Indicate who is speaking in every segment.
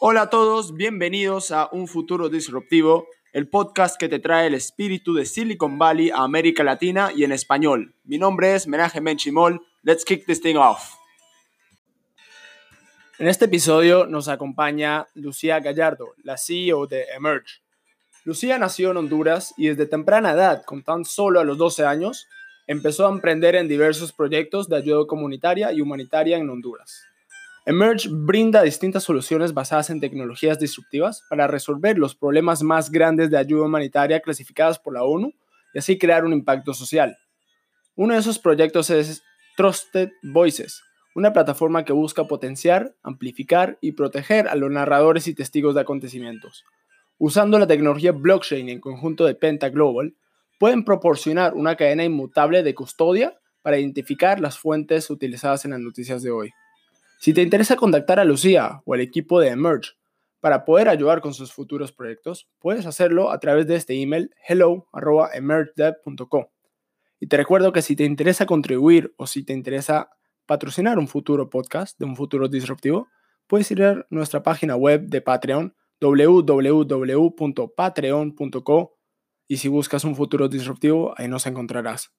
Speaker 1: Hola a todos, bienvenidos a Un Futuro Disruptivo, el podcast que te trae el espíritu de Silicon Valley a América Latina y en español. Mi nombre es Menaje Menchimol, let's kick this thing off. En este episodio nos acompaña Lucía Gallardo, la CEO de Emerge. Lucía nació en Honduras y desde temprana edad, con tan solo a los 12 años, empezó a emprender en diversos proyectos de ayuda comunitaria y humanitaria en Honduras. Emerge brinda distintas soluciones basadas en tecnologías disruptivas para resolver los problemas más grandes de ayuda humanitaria clasificadas por la ONU y así crear un impacto social. Uno de esos proyectos es Trusted Voices, una plataforma que busca potenciar, amplificar y proteger a los narradores y testigos de acontecimientos. Usando la tecnología blockchain en conjunto de Penta Global, pueden proporcionar una cadena inmutable de custodia para identificar las fuentes utilizadas en las noticias de hoy. Si te interesa contactar a Lucía o al equipo de Emerge para poder ayudar con sus futuros proyectos, puedes hacerlo a través de este email hello.emergedev.com. Y te recuerdo que si te interesa contribuir o si te interesa patrocinar un futuro podcast de un futuro disruptivo, puedes ir a nuestra página web de Patreon www.patreon.co y si buscas un futuro disruptivo, ahí nos encontrarás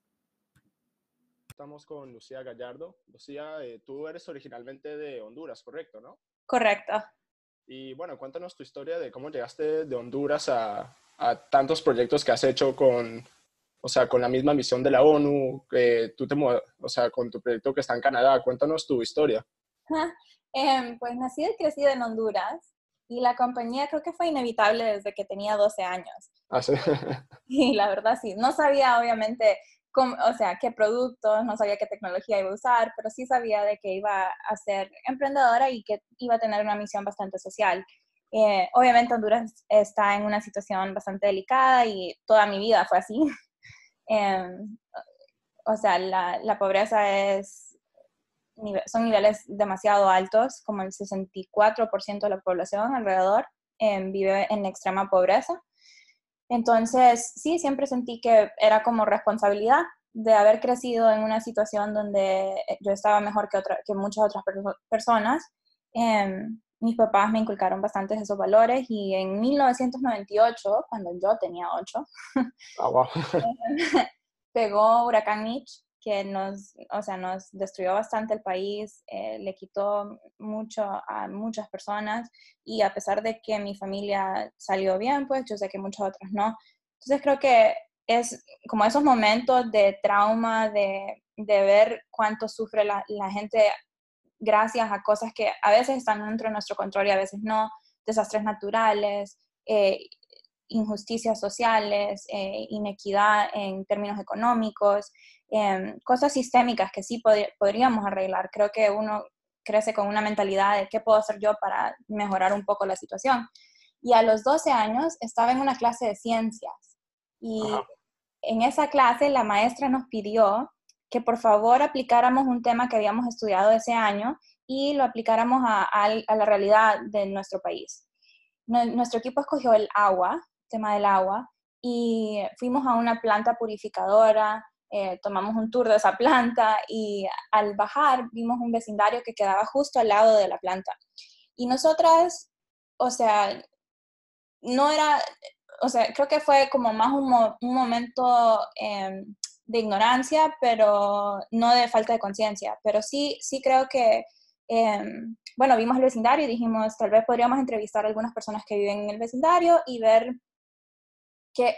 Speaker 1: estamos con Lucía Gallardo. Lucía, eh, tú eres originalmente de Honduras, ¿correcto, no?
Speaker 2: Correcto.
Speaker 1: Y bueno, cuéntanos tu historia de cómo llegaste de Honduras a, a tantos proyectos que has hecho con, o sea, con la misma misión de la ONU, que tú te, o sea, con tu proyecto que está en Canadá. Cuéntanos tu historia.
Speaker 2: eh, pues nací y crecí en Honduras y la compañía creo que fue inevitable desde que tenía 12 años.
Speaker 1: Ah, sí.
Speaker 2: y la verdad sí, no sabía obviamente o sea, qué productos, no sabía qué tecnología iba a usar, pero sí sabía de que iba a ser emprendedora y que iba a tener una misión bastante social. Eh, obviamente Honduras está en una situación bastante delicada y toda mi vida fue así. Em, o sea, la, la pobreza es, son niveles demasiado altos, como el 64% de la población alrededor em, vive en extrema pobreza. Entonces, sí, siempre sentí que era como responsabilidad de haber crecido en una situación donde eh, yo estaba mejor que, otra, que muchas otras personas. Em, mis papás me inculcaron bastantes esos valores y en 1998, cuando yo tenía 8,
Speaker 1: ah,
Speaker 2: pegó Huracán Mitch que nos, o sea, nos destruyó bastante el país, eh, le quitó mucho a muchas personas y a pesar de que mi familia salió bien, pues yo sé que muchas otras no. Entonces creo que es como esos momentos de trauma, de, de ver cuánto sufre la, la, gente gracias a cosas que a veces están dentro de nuestro control y a veces no, desastres naturales, eh, injusticias sociales, eh, inequidad en términos económicos, em, cosas sistémicas que sí podríamos arreglar. Creo que uno crece con una mentalidad de qué puedo hacer yo para mejorar un poco la situación. Y a los 12 años estaba en una clase de ciencias y en esa clase la maestra nos pidió que por favor aplicáramos un tema que habíamos estudiado ese año y lo aplicáramos a, a la realidad de nuestro país. Nuestro equipo escogió el agua tema del agua, y fuimos a una planta purificadora, eh, tomamos un tour de esa planta y al bajar vimos un vecindario que quedaba justo al lado de la planta. Y nosotras, o sea, no era, o sea, creo que fue como más un, un momento em, de ignorancia, pero no de falta de conciencia, pero sí, sí creo que, em, bueno, vimos el vecindario y dijimos, tal vez podríamos entrevistar a algunas personas que viven en el vecindario y ver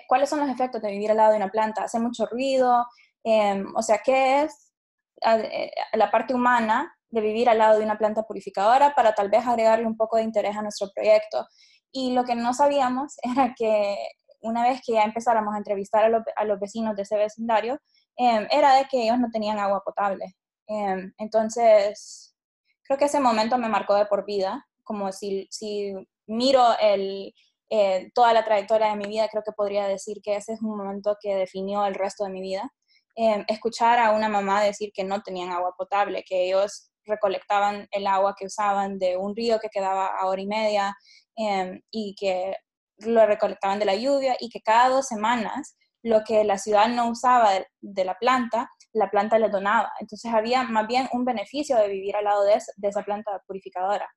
Speaker 2: ¿cuáles son los efectos de vivir al lado de una planta? ¿Hace mucho ruido? Em, o sea, ¿qué es eh, la parte humana de vivir al lado de una planta purificadora para tal vez agregarle un poco de interés a nuestro proyecto? Y lo que no sabíamos era que una vez que ya empezáramos a entrevistar a, los vecinos de ese vecindario, em, era de que ellos no tenían agua potable. Em, entonces, creo que ese momento me marcó de por vida, como si, si miro el, eh, toda la trayectoria de mi vida, creo que podría decir que ese es un momento que definió el resto de mi vida. Eh, escuchar a una mamá decir que no tenían agua potable, que ellos recolectaban el agua que usaban de un río que quedaba a hora y media em, y que lo recolectaban de la lluvia y que cada dos semanas lo que la ciudad no usaba de, la planta la planta les donaba. Entonces había más bien un beneficio de vivir al lado de esa planta purificadora.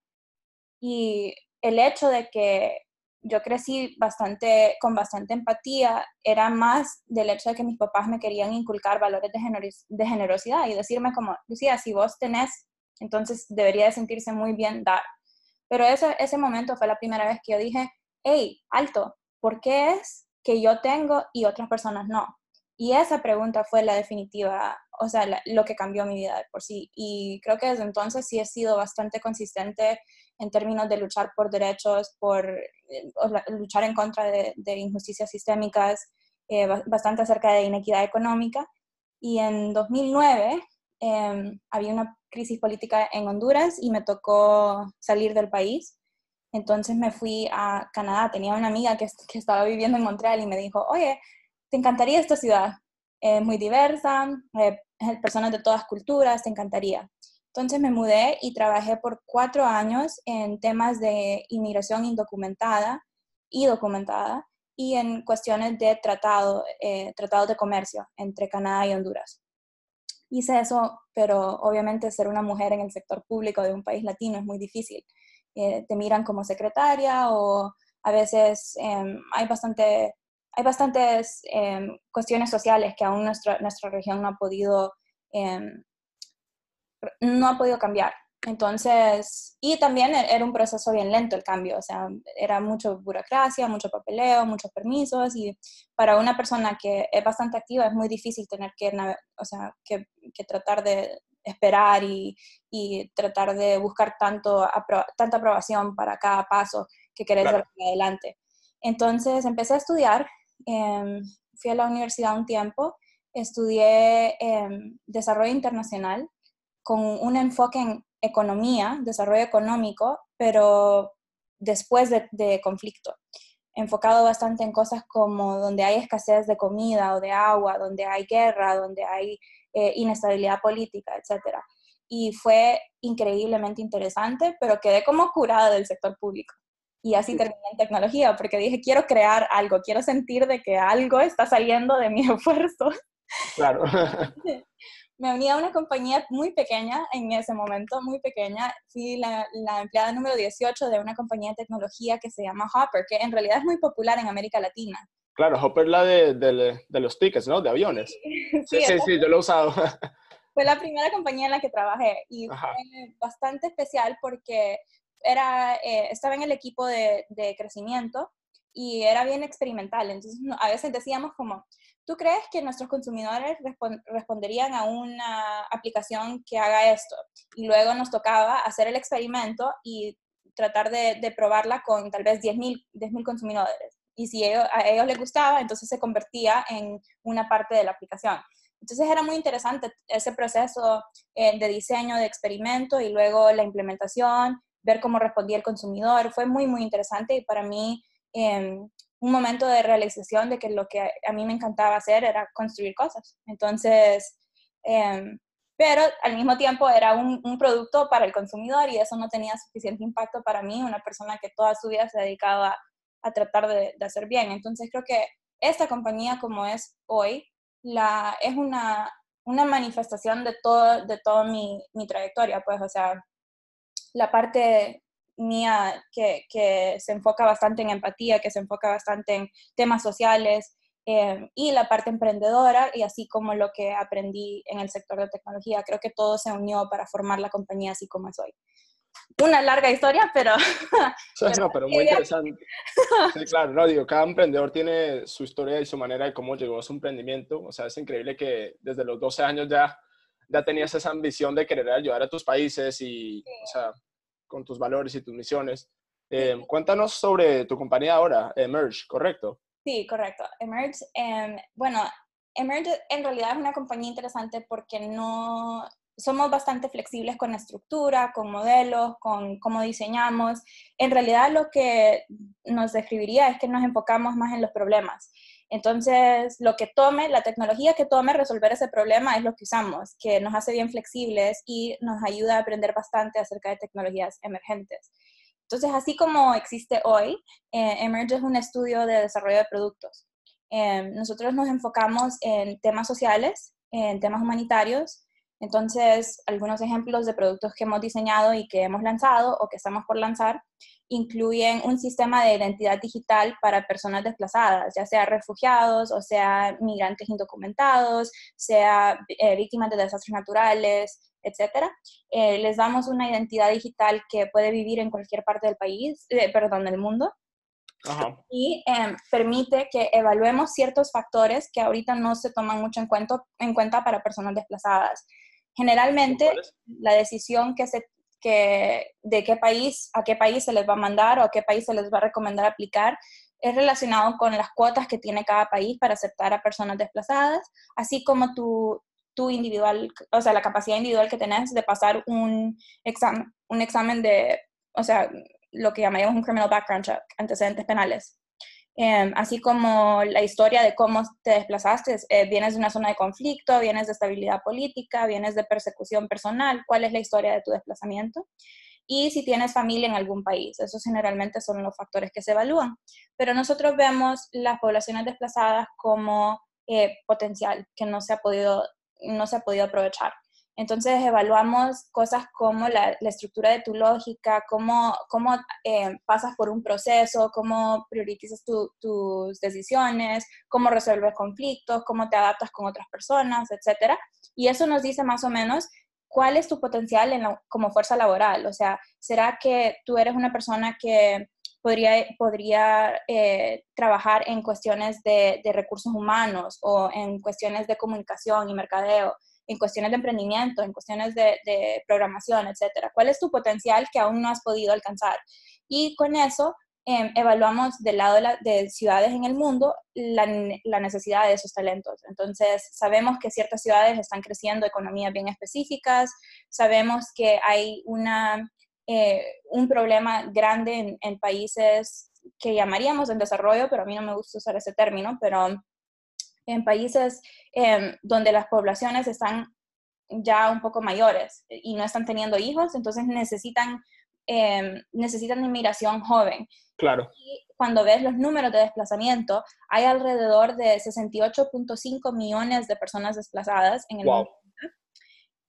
Speaker 2: Y el hecho de que yo crecí bastante, con bastante empatía, era más del hecho de que mis papás me querían inculcar valores de, generosidad y decirme como, Lucía, si vos tenés, entonces debería de sentirse muy bien dar. Pero ese, ese momento fue la primera vez que yo dije, hey, alto, ¿por qué es que yo tengo y otras personas no? Y esa pregunta fue la definitiva, o sea, lo que cambió mi vida de por sí. Y creo que desde entonces sí he sido bastante consistente en términos de luchar por derechos, por eh, luchar en contra de, injusticias sistémicas, eh, bastante acerca de inequidad económica. Y en 2009 em, había una crisis política en Honduras y me tocó salir del país. Entonces me fui a Canadá. Tenía una amiga que, que estaba viviendo en Montreal y me dijo, oye, te encantaría esta ciudad. Es muy diversa, eh, personas de todas culturas, te encantaría. Entonces me mudé y trabajé por cuatro años en temas de inmigración indocumentada y documentada y en cuestiones de tratado, eh, tratados de comercio entre Canadá y Honduras. Hice eso, pero obviamente ser una mujer en el sector público de un país latino es muy difícil. Eh, te miran como secretaria o a veces em, hay, bastante, hay bastantes em, cuestiones sociales que aún nuestra, nuestra región no ha podido em, no ha podido cambiar. Entonces, y también e-, era un proceso bien lento el cambio, o sea, era mucho burocracia, mucho papeleo, muchos permisos, y para una persona que es bastante activa es muy difícil tener que, o sea, que, tratar de esperar y, tratar de buscar tanto, tanta aprobación para cada paso que querés dar adelante. Entonces, empecé a estudiar, em, fui a la universidad un tiempo, estudié em, desarrollo internacional con un enfoque en economía, desarrollo económico, pero después de, conflicto, enfocado bastante en cosas como donde hay escasez de comida o de agua, donde hay guerra, donde hay eh, inestabilidad política, etc. Y fue increíblemente interesante, pero quedé como curada del sector público. Y así terminé en tecnología, porque dije, quiero crear algo, quiero sentir de que algo está saliendo de mi esfuerzo.
Speaker 1: Claro.
Speaker 2: Me uní a una compañía muy pequeña en ese momento, muy pequeña. Fui la, empleada número 18 de una compañía de tecnología que se llama Hopper, que en realidad es muy popular en América Latina.
Speaker 1: Claro, Hopper la de, de, los tickets, ¿no? De aviones. Sí, sí, sí, yo lo he usado.
Speaker 2: Fue la primera compañía en la que trabajé y fue bastante especial porque era, eh, estaba en el equipo de, de crecimiento y era bien experimental. Entonces, a veces decíamos como, ¿tú crees que nuestros consumidores responderían a una aplicación que haga esto? Y luego nos tocaba hacer el experimento y tratar de, probarla con tal vez 10.000 10 consumidores. Y si a ellos les gustaba, entonces se convertía en una parte de la aplicación. Entonces era muy interesante ese proceso eh, de diseño, de experimento y luego la implementación, ver cómo respondía el consumidor. Fue muy, muy interesante y para mí em, un momento de realización de que lo que a mí me encantaba hacer era construir cosas. Entonces, em, pero al mismo tiempo era un, producto para el consumidor y eso no tenía suficiente impacto para mí, una persona que toda su vida se ha dedicado a, tratar de, hacer bien. Entonces creo que esta compañía como es hoy, la, es una, una manifestación de todo, de toda mi, mi trayectoria, pues, o sea, la parte mía que, que, se enfoca bastante en empatía, que se enfoca bastante en temas sociales eh, y la parte emprendedora y así como lo que aprendí en el sector de tecnología. Creo que todo se unió para formar la compañía así como es hoy. Una larga historia, pero...
Speaker 1: no, pero muy interesante. Sí, claro, no, digo, cada emprendedor tiene su historia y su manera de cómo llegó a su emprendimiento. O sea, es increíble que desde los 12 años ya, ya tenías esa ambición de querer ayudar a tus países y, o sea, con tus valores y tus misiones. Eh, cuéntanos sobre tu compañía ahora, Emerge, ¿correcto?
Speaker 2: Sí, correcto. Emerge, em, bueno, Emerge en realidad es una compañía interesante porque no somos bastante flexibles con la estructura, con modelos, con cómo diseñamos. En realidad lo que nos describiría es que nos enfocamos más en los problemas. Entonces, lo que tome, la tecnología que tome resolver ese problema es lo que usamos, que nos hace bien flexibles y nos ayuda a aprender bastante acerca de tecnologías emergentes. Entonces, así como existe hoy, eh, Emerge es un estudio de desarrollo de productos. Eh, nosotros nos enfocamos en temas sociales, en temas humanitarios. Entonces, algunos ejemplos de productos que hemos diseñado y que hemos lanzado o que estamos por lanzar incluyen un sistema de identidad digital para personas desplazadas, ya sea refugiados o sea migrantes indocumentados, sea eh, víctimas de desastres naturales, etc. Eh, les damos una identidad digital que puede vivir en cualquier parte del país, eh, perdón, del mundo. Y em, permite que evaluemos ciertos factores que ahorita no se toman mucho en cuenta, en cuenta para personas desplazadas. Generalmente, la decisión que se que, de qué país, a qué país se les va a mandar o a qué país se les va a recomendar aplicar, es relacionado con las cuotas que tiene cada país para aceptar a personas desplazadas, así como tu, tu individual, o sea, la capacidad individual que tenés de pasar un examen, un examen de, o sea, lo que llamaríamos un criminal background check, antecedentes penales. Em, así como la historia de cómo te desplazaste, eh, vienes de una zona de conflicto, vienes de estabilidad política, vienes de persecución personal, cuál es la historia de tu desplazamiento y si tienes familia en algún país. Esos generalmente son los factores que se evalúan. Pero nosotros vemos las poblaciones desplazadas como eh, potencial que no se ha podido, no se ha podido aprovechar. Entonces evaluamos cosas como la, estructura de tu lógica, cómo, cómo eh, pasas por un proceso, cómo priorizas tus decisiones, cómo resuelves conflictos, cómo te adaptas con otras personas, etc. Y eso nos dice más o menos cuál es tu potencial como fuerza laboral. O sea, ¿será que tú eres una persona que podría, podría eh, trabajar en cuestiones de recursos humanos o en cuestiones de comunicación y mercadeo? En cuestiones de emprendimiento, en cuestiones de, programación, etcétera. ¿Cuál es tu potencial que aún no has podido alcanzar? Y con eso em, evaluamos del lado de, ciudades en el mundo la, necesidad de esos talentos. Entonces, sabemos que ciertas ciudades están creciendo economías bien específicas, sabemos que hay una, eh, un problema grande en, en países que llamaríamos en desarrollo, pero a mí no me gusta usar ese término, pero en países em, donde las poblaciones están ya un poco mayores y no están teniendo hijos, entonces necesitan, eh, necesitan inmigración joven.
Speaker 1: Claro.
Speaker 2: Y cuando ves los números de desplazamiento, hay alrededor de 68.5 millones de personas desplazadas en el mundo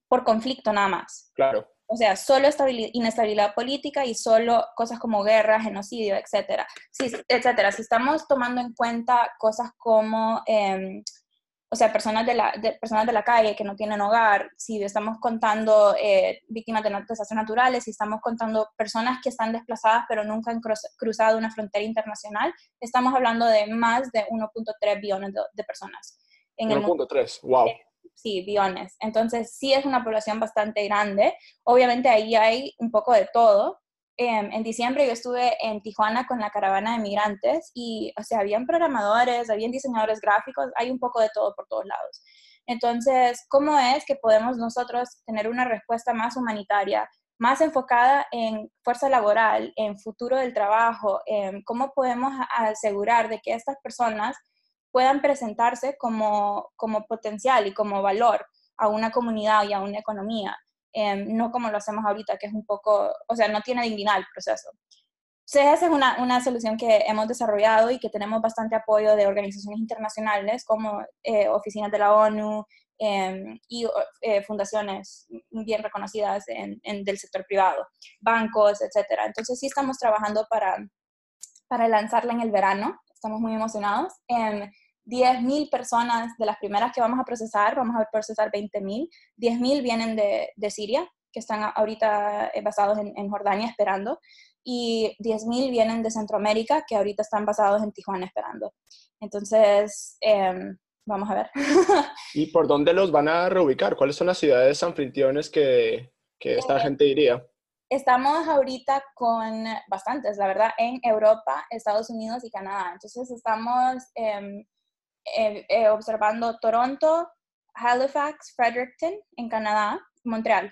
Speaker 2: por conflicto nada más.
Speaker 1: Claro.
Speaker 2: O sea, solo inestabilidad política y solo cosas como guerra, genocidio, etcétera. Sí, etcétera. Si estamos tomando en cuenta cosas como, em, o sea, personas de, la, personas de la calle que no tienen hogar, si estamos contando eh, víctimas de desastres naturales, si estamos contando personas que están desplazadas pero nunca han cruzado una frontera internacional, estamos hablando de más de 1.3 billones de, personas.
Speaker 1: 1.3, wow
Speaker 2: sí, billones. Entonces, sí es una población bastante grande. Obviamente ahí hay un poco de todo. Em, en diciembre yo estuve en Tijuana con la caravana de migrantes y, o sea, habían programadores, habían diseñadores gráficos, hay un poco de todo por todos lados. Entonces, ¿cómo es que podemos nosotros tener una respuesta más humanitaria, más enfocada en fuerza laboral, en futuro del trabajo, en cómo podemos asegurar de que estas personas puedan presentarse como, como potencial y como valor a una comunidad y a una economía, em, no como lo hacemos ahorita, que es un poco, o sea, no tiene dignidad el proceso. Entonces, esa es una, una, solución que hemos desarrollado y que tenemos bastante apoyo de organizaciones internacionales como eh, oficinas de la ONU em, y eh, fundaciones bien reconocidas en, del sector privado, bancos, etc. Entonces, sí estamos trabajando para, para lanzarla en el verano. Estamos muy emocionados. Em, 10.000 personas de las primeras que vamos a procesar, vamos a procesar 20.000, 10.000 vienen de, de, Siria, que están ahorita eh, basados en, en, Jordania esperando, y 10.000 vienen de Centroamérica, que ahorita están basados en Tijuana esperando. Entonces, em, vamos a ver.
Speaker 1: ¿Y por dónde los van a reubicar? ¿Cuáles son las ciudades anfitriones que, que esta eh, gente iría?
Speaker 2: Estamos ahorita con bastantes, la verdad, en Europa, Estados Unidos y Canadá. Entonces estamos eh, eh, eh, observando Toronto, Halifax, Fredericton en Canadá, Montreal.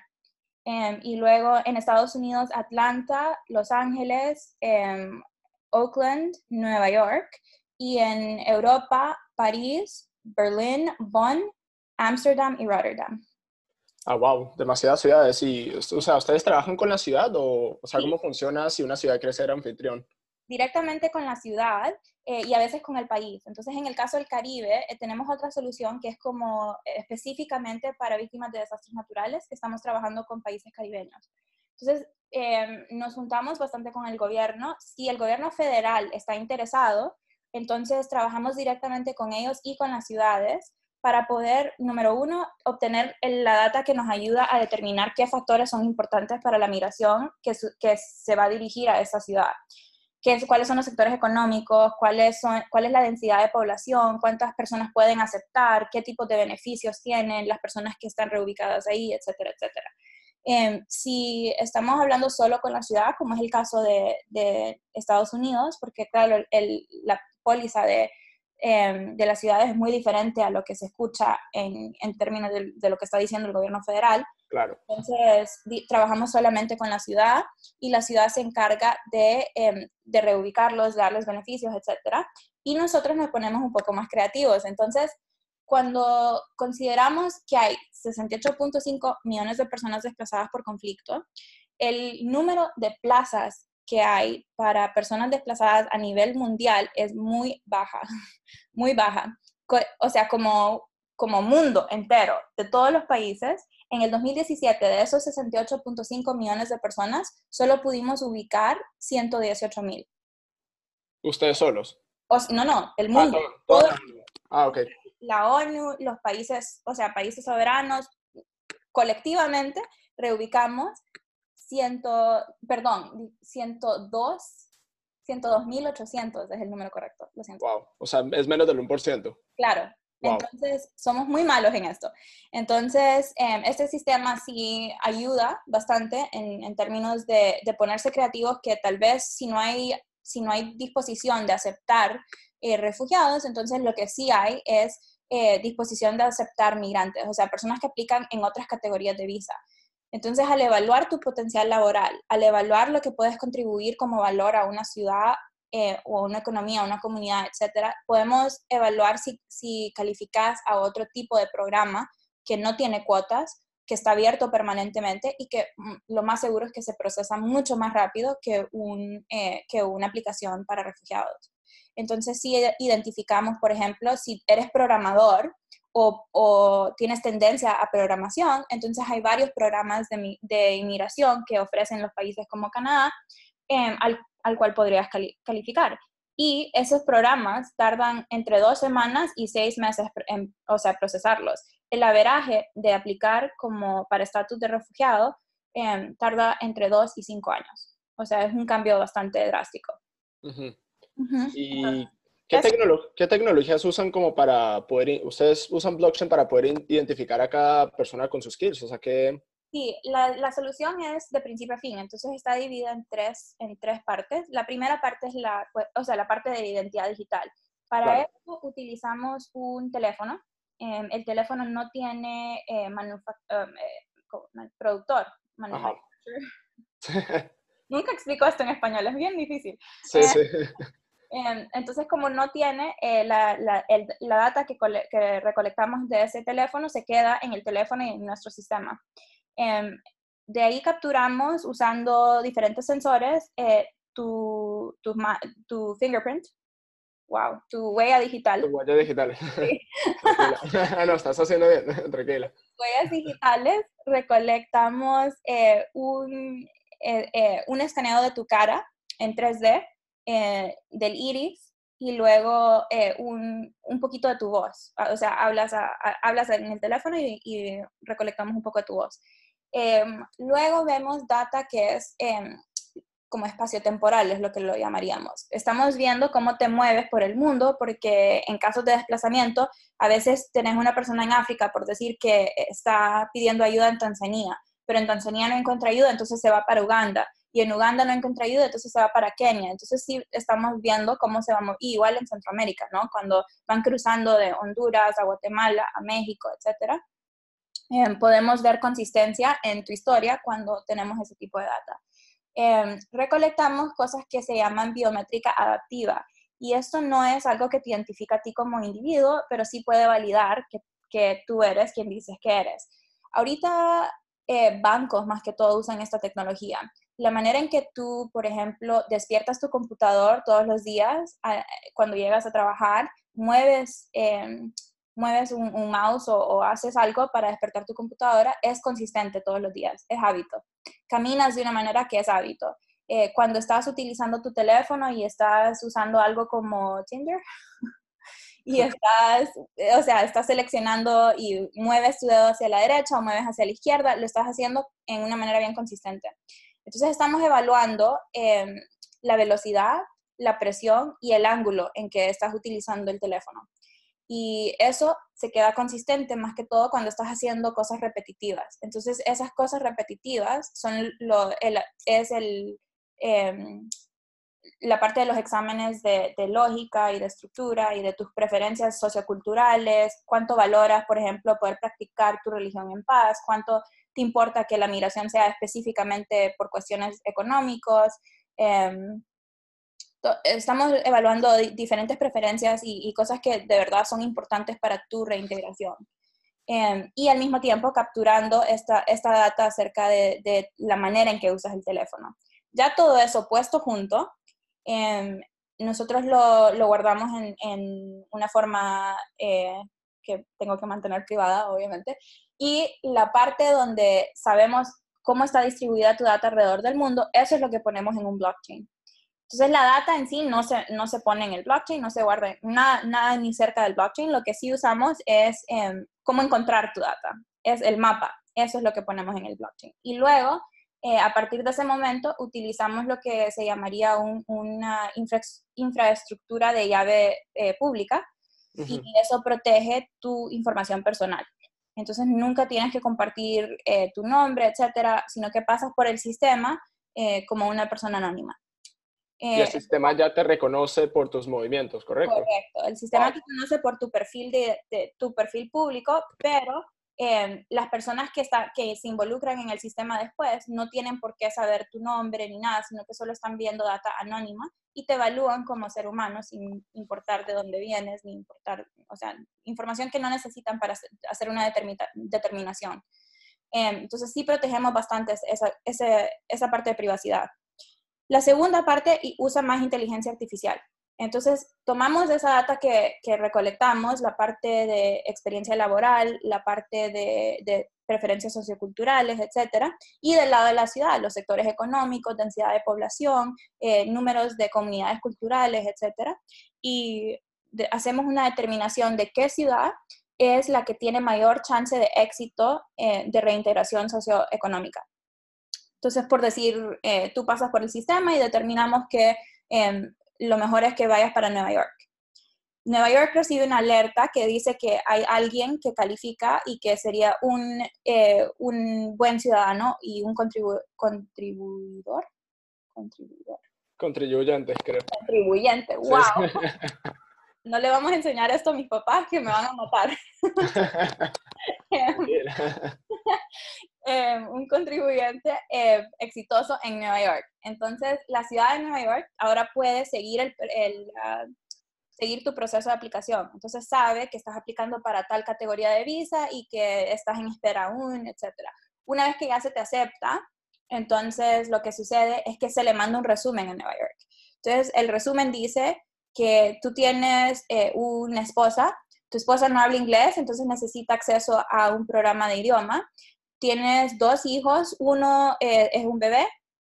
Speaker 2: Em, y luego en Estados Unidos, Atlanta, Los Ángeles, em, Oakland, Nueva York. Y en Europa, París, Berlín, Bonn, Amsterdam y Rotterdam.
Speaker 1: Ah, wow, demasiadas ciudades. Y, o sea, ¿ustedes trabajan con la ciudad o, o sea, cómo funciona si una ciudad quiere ser anfitrión?
Speaker 2: Directamente con la ciudad eh, y a veces con el país. Entonces, en el caso del Caribe, eh, tenemos otra solución que es como específicamente para víctimas de desastres naturales, que estamos trabajando con países caribeños. Entonces, em, nos juntamos bastante con el gobierno. Si el gobierno federal está interesado, entonces trabajamos directamente con ellos y con las ciudades para poder, número uno, obtener la data que nos ayuda a determinar qué factores son importantes para la migración que, que se va a dirigir a esa ciudad. Cuáles son los sectores económicos, cuál es la densidad de población, cuántas personas pueden aceptar, qué tipos de beneficios tienen las personas que están reubicadas ahí, etcétera, etcétera. Em, si estamos hablando solo con la ciudad, como es el caso de, Estados Unidos, porque claro, la póliza de Em, de las ciudades es muy diferente a lo que se escucha en, en términos de, lo que está diciendo el gobierno federal.
Speaker 1: Claro.
Speaker 2: Entonces, trabajamos solamente con la ciudad y la ciudad se encarga de, eh, de reubicarlos, darles beneficios, etc. Y nosotros nos ponemos un poco más creativos. Entonces, cuando consideramos que hay 68.5 millones de personas desplazadas por conflicto, el número de plazas que hay para personas desplazadas a nivel mundial es muy baja, muy baja. O sea, como, como mundo entero, de todos los países, en el 2017, de esos 68.5 millones de personas, solo pudimos ubicar 118 mil.
Speaker 1: ¿Ustedes solos?
Speaker 2: no, no, el mundo.
Speaker 1: Ah, ah, ok.
Speaker 2: La ONU, los países, o sea, países soberanos, colectivamente reubicamos ciento, perdón, 102, 102.800 es el número correcto, lo siento.
Speaker 1: Wow, o sea, es menos del 1%.
Speaker 2: Claro, entonces somos muy malos en esto. Entonces, em, este sistema sí ayuda bastante en, en términos de, de, ponerse creativos que tal vez si no hay, si no hay disposición de aceptar eh, refugiados, entonces lo que sí hay es eh, disposición de aceptar migrantes, o sea, personas que aplican en otras categorías de visa. Entonces, al evaluar tu potencial laboral, al evaluar lo que puedes contribuir como valor a una ciudad eh, o a una economía, a una comunidad, etcétera, podemos evaluar si, si calificas a otro tipo de programa que no tiene cuotas, que está abierto permanentemente y que mm, lo más seguro es que se procesa mucho más rápido que, un, eh, que una aplicación para refugiados. Entonces, si identificamos, por ejemplo, si eres programador o, tienes tendencia a programación, entonces hay varios programas de, inmigración que ofrecen los países como Canadá em, al, cual podrías calificar. Y esos programas tardan entre dos semanas y seis meses, en, o sea, procesarlos. El averaje de aplicar como para estatus de refugiado em, tarda entre dos y cinco años. O sea, es un cambio bastante drástico.
Speaker 1: ¿Y ¿Qué, ¿Qué, tecnologías usan como para poder, ustedes usan blockchain para poder identificar a cada persona con sus skills? O sea, que...
Speaker 2: Sí, la, la, solución es de principio a fin, entonces está dividida en tres, en tres partes. La primera parte es la, pues, o sea, la parte de identidad digital. Para eso utilizamos un teléfono. Em, el teléfono no tiene eh, em, eh, productor, Nunca explico esto en español, es bien difícil.
Speaker 1: Sí,
Speaker 2: eh,
Speaker 1: sí.
Speaker 2: Em, entonces, como no tiene eh, la, la, la, data que, que, recolectamos de ese teléfono, se queda en el teléfono y en nuestro sistema. Em, de ahí capturamos usando diferentes sensores eh, tu, tu, tu, fingerprint, wow, tu huella digital.
Speaker 1: Tu huella digital. Sí. no, estás haciendo bien, tranquila.
Speaker 2: Huellas digitales, recolectamos eh, un, un escaneo de tu cara en 3D eh, del iris y luego eh, un, un, poquito de tu voz. Ah, o sea, hablas, hablas en el teléfono y, recolectamos un poco de tu voz. Em, luego vemos data que es em, como espacio temporal, es lo que lo llamaríamos. Estamos viendo cómo te mueves por el mundo, porque en casos de desplazamiento, a veces tenés una persona en África, por decir que está pidiendo ayuda en Tanzania, pero en Tanzania no encuentra ayuda, entonces se va para Uganda y en Uganda no encuentra ayuda, entonces se va para Kenia. Entonces sí estamos viendo cómo se va, y igual en Centroamérica, ¿no? Cuando van cruzando de Honduras a Guatemala, a México, etcétera. Eh, podemos ver consistencia en tu historia cuando tenemos ese tipo de data. Eh, recolectamos cosas que se llaman biométrica adaptiva y esto no es algo que te identifica a ti como individuo, pero sí puede validar que, que tú eres quien dices que eres. Ahorita eh, bancos más que todo usan esta tecnología. La manera en que tú, por ejemplo, despiertas tu computador todos los días cuando llegas a trabajar, mueves, em, mueves un, mouse o, haces algo para despertar tu computadora, es consistente todos los días, es hábito. Caminas de una manera que es hábito. Eh, cuando estás utilizando tu teléfono y estás usando algo como Tinder, y estás, o sea, estás seleccionando y mueves tu dedo hacia la derecha o mueves hacia la izquierda, lo estás haciendo en una manera bien consistente. Entonces estamos evaluando em, la velocidad, la presión y el ángulo en que estás utilizando el teléfono. Y eso se queda consistente más que todo cuando estás haciendo cosas repetitivas. Entonces esas cosas repetitivas son lo, es el, em, la parte de los exámenes de, lógica y de estructura y de tus preferencias socioculturales, cuánto valoras, por ejemplo, poder practicar tu religión en paz, cuánto te importa que la migración sea específicamente por cuestiones económicas. Em, estamos evaluando diferentes preferencias y, cosas que de verdad son importantes para tu reintegración. Em, y al mismo tiempo capturando esta, esta data acerca de, la manera en que usas el teléfono. Ya todo eso puesto junto, em, nosotros lo, lo guardamos en, en, una forma eh, que tengo que mantener privada, obviamente, y la parte donde sabemos cómo está distribuida tu data alrededor del mundo, eso es lo que ponemos en un blockchain. Entonces la data en sí no se, no se pone en el blockchain, no se guarda nada, nada ni cerca del blockchain, lo que sí usamos es em, cómo encontrar tu data, es el mapa, eso es lo que ponemos en el blockchain. Y luego, eh, a partir de ese momento, utilizamos lo que se llamaría una infraestructura de llave eh, pública y eso protege tu información personal. Entonces nunca tienes que compartir eh, tu nombre, etcétera, sino que pasas por el sistema eh, como una persona anónima.
Speaker 1: y el eh, sistema ya te reconoce por tus movimientos, ¿correcto?
Speaker 2: Correcto. El sistema te conoce por tu perfil de, de, tu perfil público, pero Em, las personas que, está, que se involucran en el sistema después no tienen por qué saber tu nombre ni nada, sino que solo están viendo data anónima y te evalúan como ser humano sin importar de dónde vienes, ni importar, o sea, información que no necesitan para hacer una determinación. Em, entonces sí protegemos bastante esa, esa, esa parte de privacidad. La segunda parte usa más inteligencia artificial. Entonces, tomamos esa data que, recolectamos, la parte de experiencia laboral, la parte de, preferencias socioculturales, etcétera, y del lado de la ciudad, los sectores económicos, densidad de población, eh, números de comunidades culturales, etcétera, y hacemos una determinación de qué ciudad es la que tiene mayor chance de éxito eh, de reintegración socioeconómica. Entonces, por decir, eh, tú pasas por el sistema y determinamos que em, lo mejor es que vayas para Nueva York. Nueva York recibe una alerta que dice que hay alguien que califica y que sería un, eh, un buen ciudadano y un contribuidor. Contribuidor.
Speaker 1: Contribuyente, creo.
Speaker 2: Contribuyente, wow. no le vamos a enseñar esto a mis papás que me van a matar. Em, un contribuyente eh, exitoso en Nueva York. Entonces, la ciudad de Nueva York ahora puede seguir, el, seguir tu proceso de aplicación. Entonces, sabe que estás aplicando para tal categoría de visa y que estás en espera aún, etc. Una vez que ya se te acepta, entonces lo que sucede es que se le manda un resumen en Nueva York. Entonces, el resumen dice que tú tienes eh, una esposa, tu esposa no habla inglés, entonces necesita acceso a un programa de idioma. Tienes dos hijos, uno eh, es un bebé,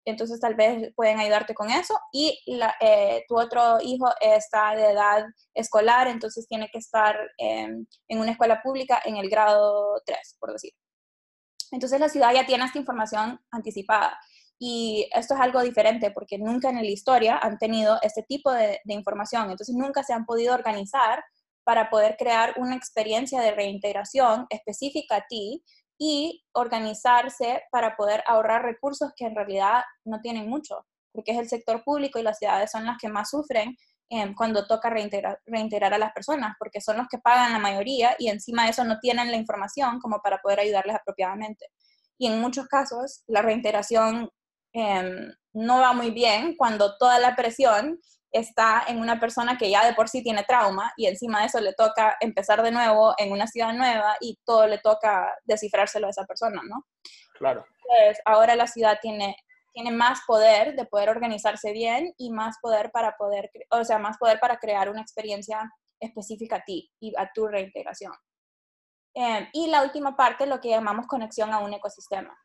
Speaker 2: entonces tal vez pueden ayudarte con eso, y eh, tu otro hijo está de edad escolar, entonces tiene que estar em, en una escuela pública en el grado 3, por decir. Entonces la ciudad ya tiene esta información anticipada. Y esto es algo diferente porque nunca en la historia han tenido este tipo de, información. Entonces nunca se han podido organizar para poder crear una experiencia de reintegración específica a ti y organizarse para poder ahorrar recursos que en realidad no tienen mucho, porque es el sector público y las ciudades son las que más sufren em, cuando toca reintegrar, reintegrar a las personas, porque son los que pagan la mayoría y encima de eso no tienen la información como para poder ayudarles apropiadamente. Y en muchos casos la reintegración Em, no va muy bien cuando toda la presión está en una persona que ya de por sí tiene trauma y encima de eso le toca empezar de nuevo en una ciudad nueva y todo le toca descifrárselo a esa persona, ¿no?
Speaker 1: Claro.
Speaker 2: Entonces, ahora la ciudad tiene tiene más poder de poder organizarse bien y más poder para poder, o sea, más poder para crear una experiencia específica a ti y a tu reintegración. Em, y la última parte, lo que llamamos conexión a un ecosistema.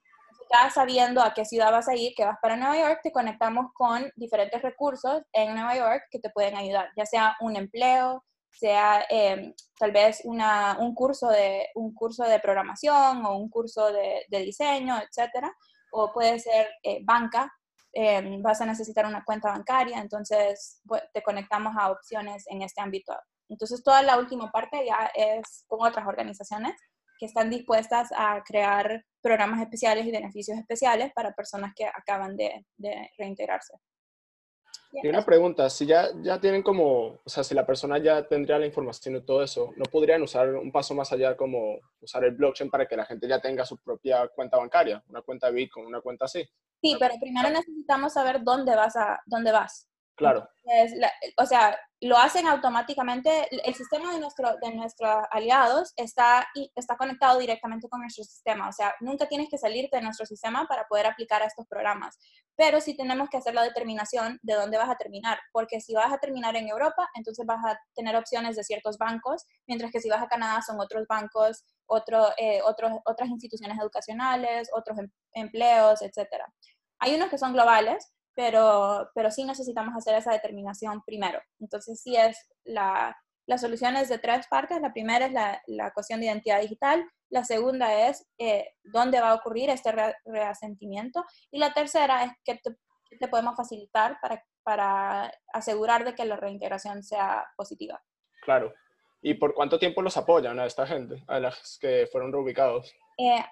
Speaker 2: Ya sabiendo a qué ciudad vas a ir, que vas para Nueva York, te conectamos con diferentes recursos en Nueva York que te pueden ayudar, ya sea un empleo, sea em, tal vez un, curso de, un curso de programación o un curso de, diseño, etcétera, o puede ser eh, banca, em, vas a necesitar una cuenta bancaria, entonces te conectamos a opciones en este ámbito. Entonces toda la última parte ya es con otras organizaciones que están dispuestas a crear programas especiales y beneficios especiales para personas que acaban de, de reintegrarse.
Speaker 1: Y una pregunta, si ya, ya tienen como, o sea, si la persona ya tendría la información y todo eso, ¿no podrían usar un paso más allá como usar el blockchain para que la gente ya tenga su propia cuenta bancaria, una cuenta Bitcoin, una cuenta así?
Speaker 2: Sí, pero primero necesitamos saber dónde vas a, dónde vas.
Speaker 1: Claro.
Speaker 2: o sea, lo hacen automáticamente. El sistema de, nuestro, de nuestros aliados está, está conectado directamente con nuestro sistema. O sea, nunca tienes que salirte de nuestro sistema para poder aplicar a estos programas. Pero sí tenemos que hacer la determinación de dónde vas a terminar. Porque si vas a terminar en Europa, entonces vas a tener opciones de ciertos bancos, mientras que si vas a Canadá son otros bancos, eh, otros, otras instituciones educacionales, otros em, empleos, etc. Hay unos que son globales, pero, pero sí necesitamos hacer esa determinación primero. Entonces, sí es la, la solución es de tres partes. La primera es la, la cuestión de identidad digital, la segunda es eh, dónde va a ocurrir este reasentimiento y la tercera es qué te, te, podemos facilitar para, para asegurar de que la reintegración sea positiva.
Speaker 1: Claro. ¿Y por cuánto tiempo los apoyan a esta gente, a las que fueron reubicados?
Speaker 2: Eh,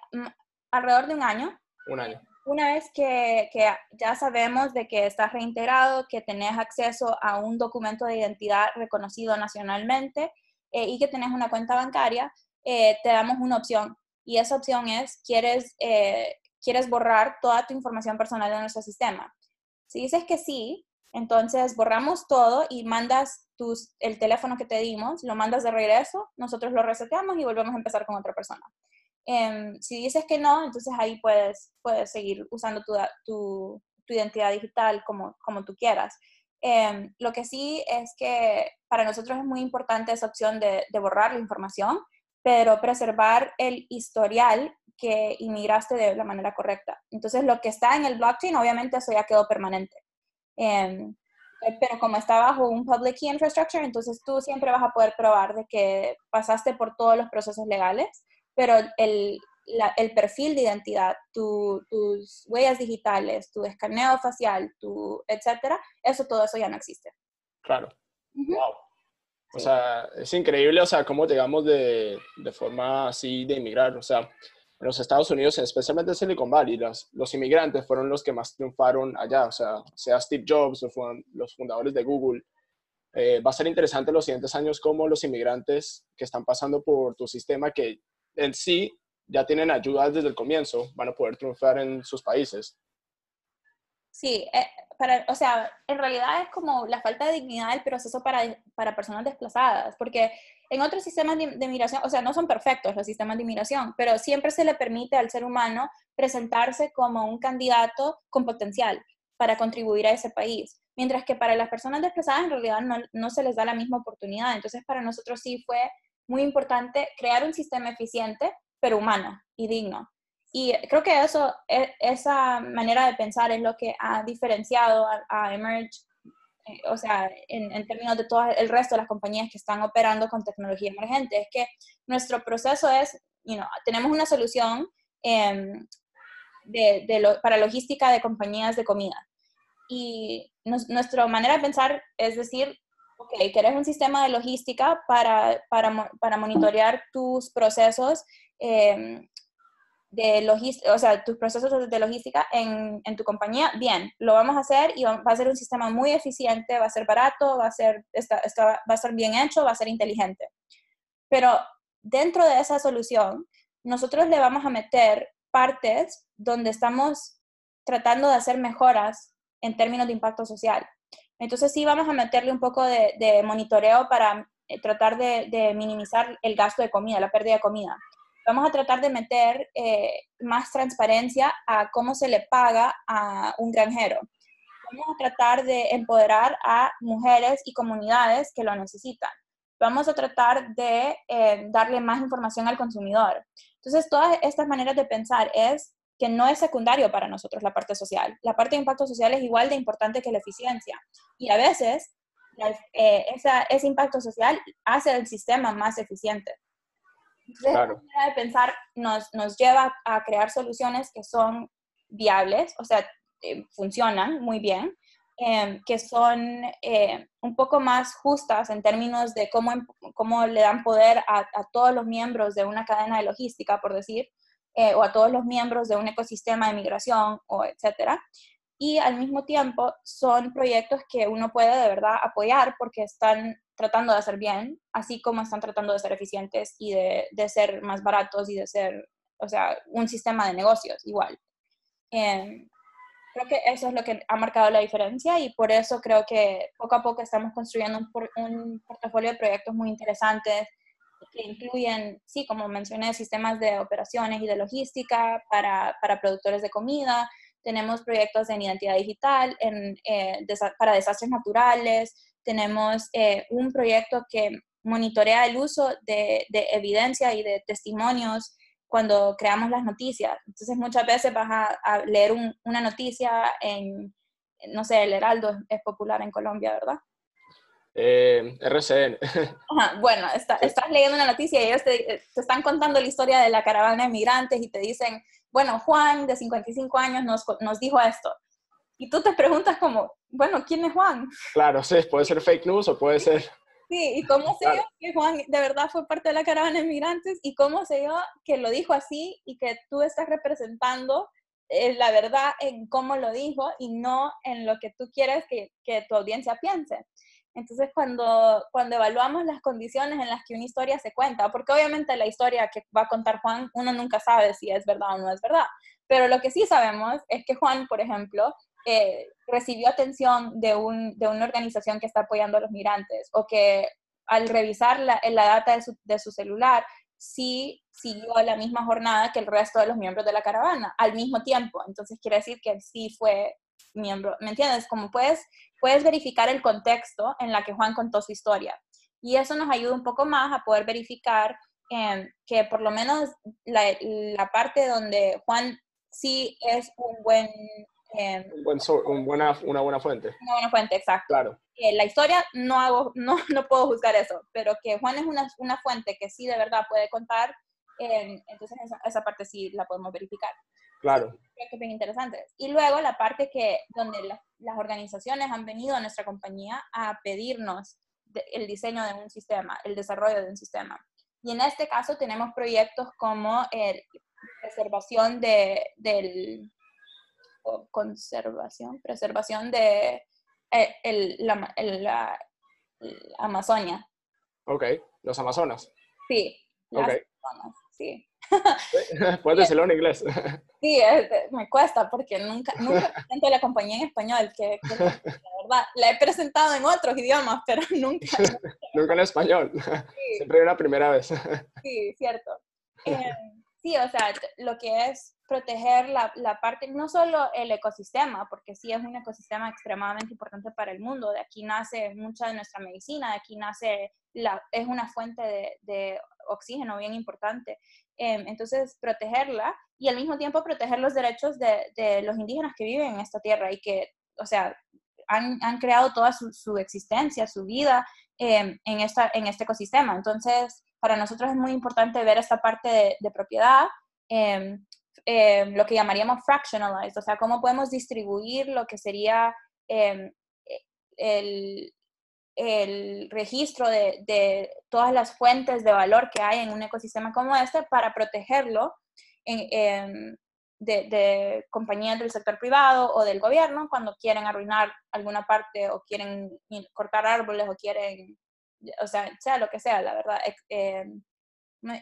Speaker 2: alrededor de un año.
Speaker 1: Un año
Speaker 2: una vez que, ya sabemos de que estás reintegrado, que tenés acceso a un documento de identidad reconocido nacionalmente eh, y que tenés una cuenta bancaria, eh, te damos una opción. Y esa opción es, quieres, eh, quieres borrar toda tu información personal de nuestro sistema. Si dices que sí, entonces borramos todo y mandas tus, el teléfono que te dimos, lo mandas de regreso, nosotros lo reseteamos y volvemos a empezar con otra persona. Em, si dices que no, entonces ahí puedes, puedes seguir usando tu, tu, tu identidad digital como, como tú quieras. Em, lo que sí es que para nosotros es muy importante esa opción de, de, borrar la información, pero preservar el historial que inmigraste de la manera correcta. Entonces, lo que está en el blockchain, obviamente eso ya quedó permanente. Eh, pero como está bajo un public key infrastructure, entonces tú siempre vas a poder probar de que pasaste por todos los procesos legales pero el, el perfil de identidad, tus huellas digitales, tu escaneo facial, tu etcétera, eso todo eso ya no existe.
Speaker 1: Claro. Wow. O sea, es increíble, o sea, cómo llegamos de, de, forma así de inmigrar. O sea, en los Estados Unidos, especialmente en Silicon Valley, los, los inmigrantes fueron los que más triunfaron allá. O sea, sea Steve Jobs, los, los fundadores de Google. Eh, va a ser interesante en los siguientes años cómo los inmigrantes que están pasando por tu sistema, que en sí ya tienen ayudas desde el comienzo, van a poder triunfar en sus países.
Speaker 2: Sí, eh, para, o sea, en realidad es como la falta de dignidad del proceso para, para personas desplazadas, porque en otros sistemas de, de, migración, o sea, no son perfectos los sistemas de migración, pero siempre se le permite al ser humano presentarse como un candidato con potencial para contribuir a ese país, mientras que para las personas desplazadas en realidad no, no se les da la misma oportunidad. Entonces, para nosotros sí fue muy importante crear un sistema eficiente, pero humano y digno. Y creo que eso, e, esa manera de pensar es lo que ha diferenciado a, Emerge, eh, o sea, en, términos de todo el resto de las compañías que están operando con tecnología emergente, es que nuestro proceso es, you know, tenemos una solución em, de, para logística de compañías de comida. Y nuestra manera de pensar es decir, ok, quieres un sistema de logística para, para, para monitorear tus procesos eh, de logística, o sea, tus procesos de logística en, en, tu compañía, bien, lo vamos a hacer y va a ser un sistema muy eficiente, va a ser barato, va a ser, está, va a ser bien hecho, va a ser inteligente. Pero dentro de esa solución, nosotros le vamos a meter partes donde estamos tratando de hacer mejoras en términos de impacto social. Entonces sí vamos a meterle un poco de, monitoreo para eh, tratar de, minimizar el gasto de comida, la pérdida de comida. vamos a tratar de meter eh, más transparencia a cómo se le paga a un granjero. Vamos a tratar de empoderar a mujeres y comunidades que lo necesitan. Vamos a tratar de eh, darle más información al consumidor. Entonces, todas estas maneras de pensar es que no es secundario para nosotros la parte social. La parte de impacto social es igual de importante que la eficiencia. Y a veces eh, ese impacto social hace el sistema más eficiente. Entonces, claro. manera de pensar nos, nos lleva a crear soluciones que son viables, o sea, eh, funcionan muy bien, em, que son eh, un poco más justas en términos de cómo, cómo le dan poder a, a, todos los miembros de una cadena de logística, por decir, eh, o a todos los miembros de un ecosistema de migración, o etcétera. Y al mismo tiempo son proyectos que uno puede de verdad apoyar porque están tratando de hacer bien, así como están tratando de ser eficientes y de, de ser más baratos y de ser, o sea, un sistema de negocios igual. Eh, creo que eso es lo que ha marcado la diferencia y por eso creo que poco a poco estamos construyendo un, un portafolio de proyectos muy interesantes que incluyen, sí, como mencioné, sistemas de operaciones y de logística para, para productores de comida. Tenemos proyectos en identidad digital, en, eh, para desastres naturales. Tenemos eh, un proyecto que monitorea el uso de, de, evidencia y de testimonios cuando creamos las noticias. Entonces muchas veces vas a, leer una noticia en, no sé, el Heraldo es popular en Colombia, ¿verdad?
Speaker 3: Eh, RCN.
Speaker 2: bueno, estás leyendo una noticia y ellos te, están contando la historia de la caravana de migrantes y te dicen, bueno, Juan de 55 años nos, nos dijo esto. Y tú te preguntas como, bueno, ¿quién es Juan?
Speaker 3: Claro, sí, puede ser fake news o puede ser...
Speaker 2: Sí, y cómo sé yo que Juan de verdad fue parte de la caravana de migrantes y cómo sé yo que lo dijo así y que tú estás representando eh, la verdad en cómo lo dijo y no en lo que tú quieres que, que tu audiencia piense. Entonces, cuando, cuando evaluamos las condiciones en las que una historia se cuenta, porque obviamente la historia que va a contar Juan, uno nunca sabe si es verdad o no es verdad, pero lo que sí sabemos es que Juan, por ejemplo, eh, recibió atención de, un, de, una organización que está apoyando a los migrantes, o que al revisar la, la data de su, de su celular, sí siguió la misma jornada que el resto de los miembros de la caravana, al mismo tiempo. Entonces, quiere decir que sí fue miembro, ¿me entiendes? Como puedes, puedes verificar el contexto en la que Juan contó su historia. Y eso nos ayuda un poco más a poder verificar em, que por lo menos la, la, parte donde Juan sí es un buen...
Speaker 3: Eh, un buen un buena, una buena fuente.
Speaker 2: Una buena fuente, exacto.
Speaker 3: Claro.
Speaker 2: Eh, la historia no, hago, no, no puedo juzgar eso, pero que Juan es una, una fuente que sí de verdad puede contar, em, entonces esa, esa parte sí la podemos verificar.
Speaker 3: Claro.
Speaker 2: Creo que es bien interesante. Y luego la parte que, donde las organizaciones han venido a nuestra compañía a pedirnos el diseño de un sistema, el desarrollo de un sistema. Y en este caso tenemos proyectos como el preservación de, del, conservación, preservación de eh, el, la, la, Amazonia.
Speaker 3: Ok, los Amazonas.
Speaker 2: Sí, las Amazonas, sí.
Speaker 3: Puedes decirlo en inglés.
Speaker 2: Sí, me cuesta porque nunca, nunca presento la compañía en español, que, la verdad, la he presentado en otros idiomas, pero nunca.
Speaker 3: nunca en español. Siempre una primera vez.
Speaker 2: Sí, cierto. Eh, sí, o sea, lo que es proteger la, la, parte, no solo el ecosistema, porque sí es un ecosistema extremadamente importante para el mundo, de aquí nace mucha de nuestra medicina, de aquí nace, la, es una fuente de, de oxígeno bien importante. Em, entonces, protegerla y al mismo tiempo proteger los derechos de, de, los indígenas que viven en esta tierra y que, o sea, han, han creado toda su, su, existencia, su vida eh, en, esta, en este ecosistema. Entonces, para nosotros es muy importante ver esta parte de, de propiedad eh, eh, lo que llamaríamos fractionalized, o sea, cómo podemos distribuir lo que sería eh, el, el, registro de, de, todas las fuentes de valor que hay en un ecosistema como este para protegerlo en, de, de, compañías del sector privado o del gobierno cuando quieren arruinar alguna parte o quieren cortar árboles o quieren, o sea, sea lo que sea, la verdad. Eh,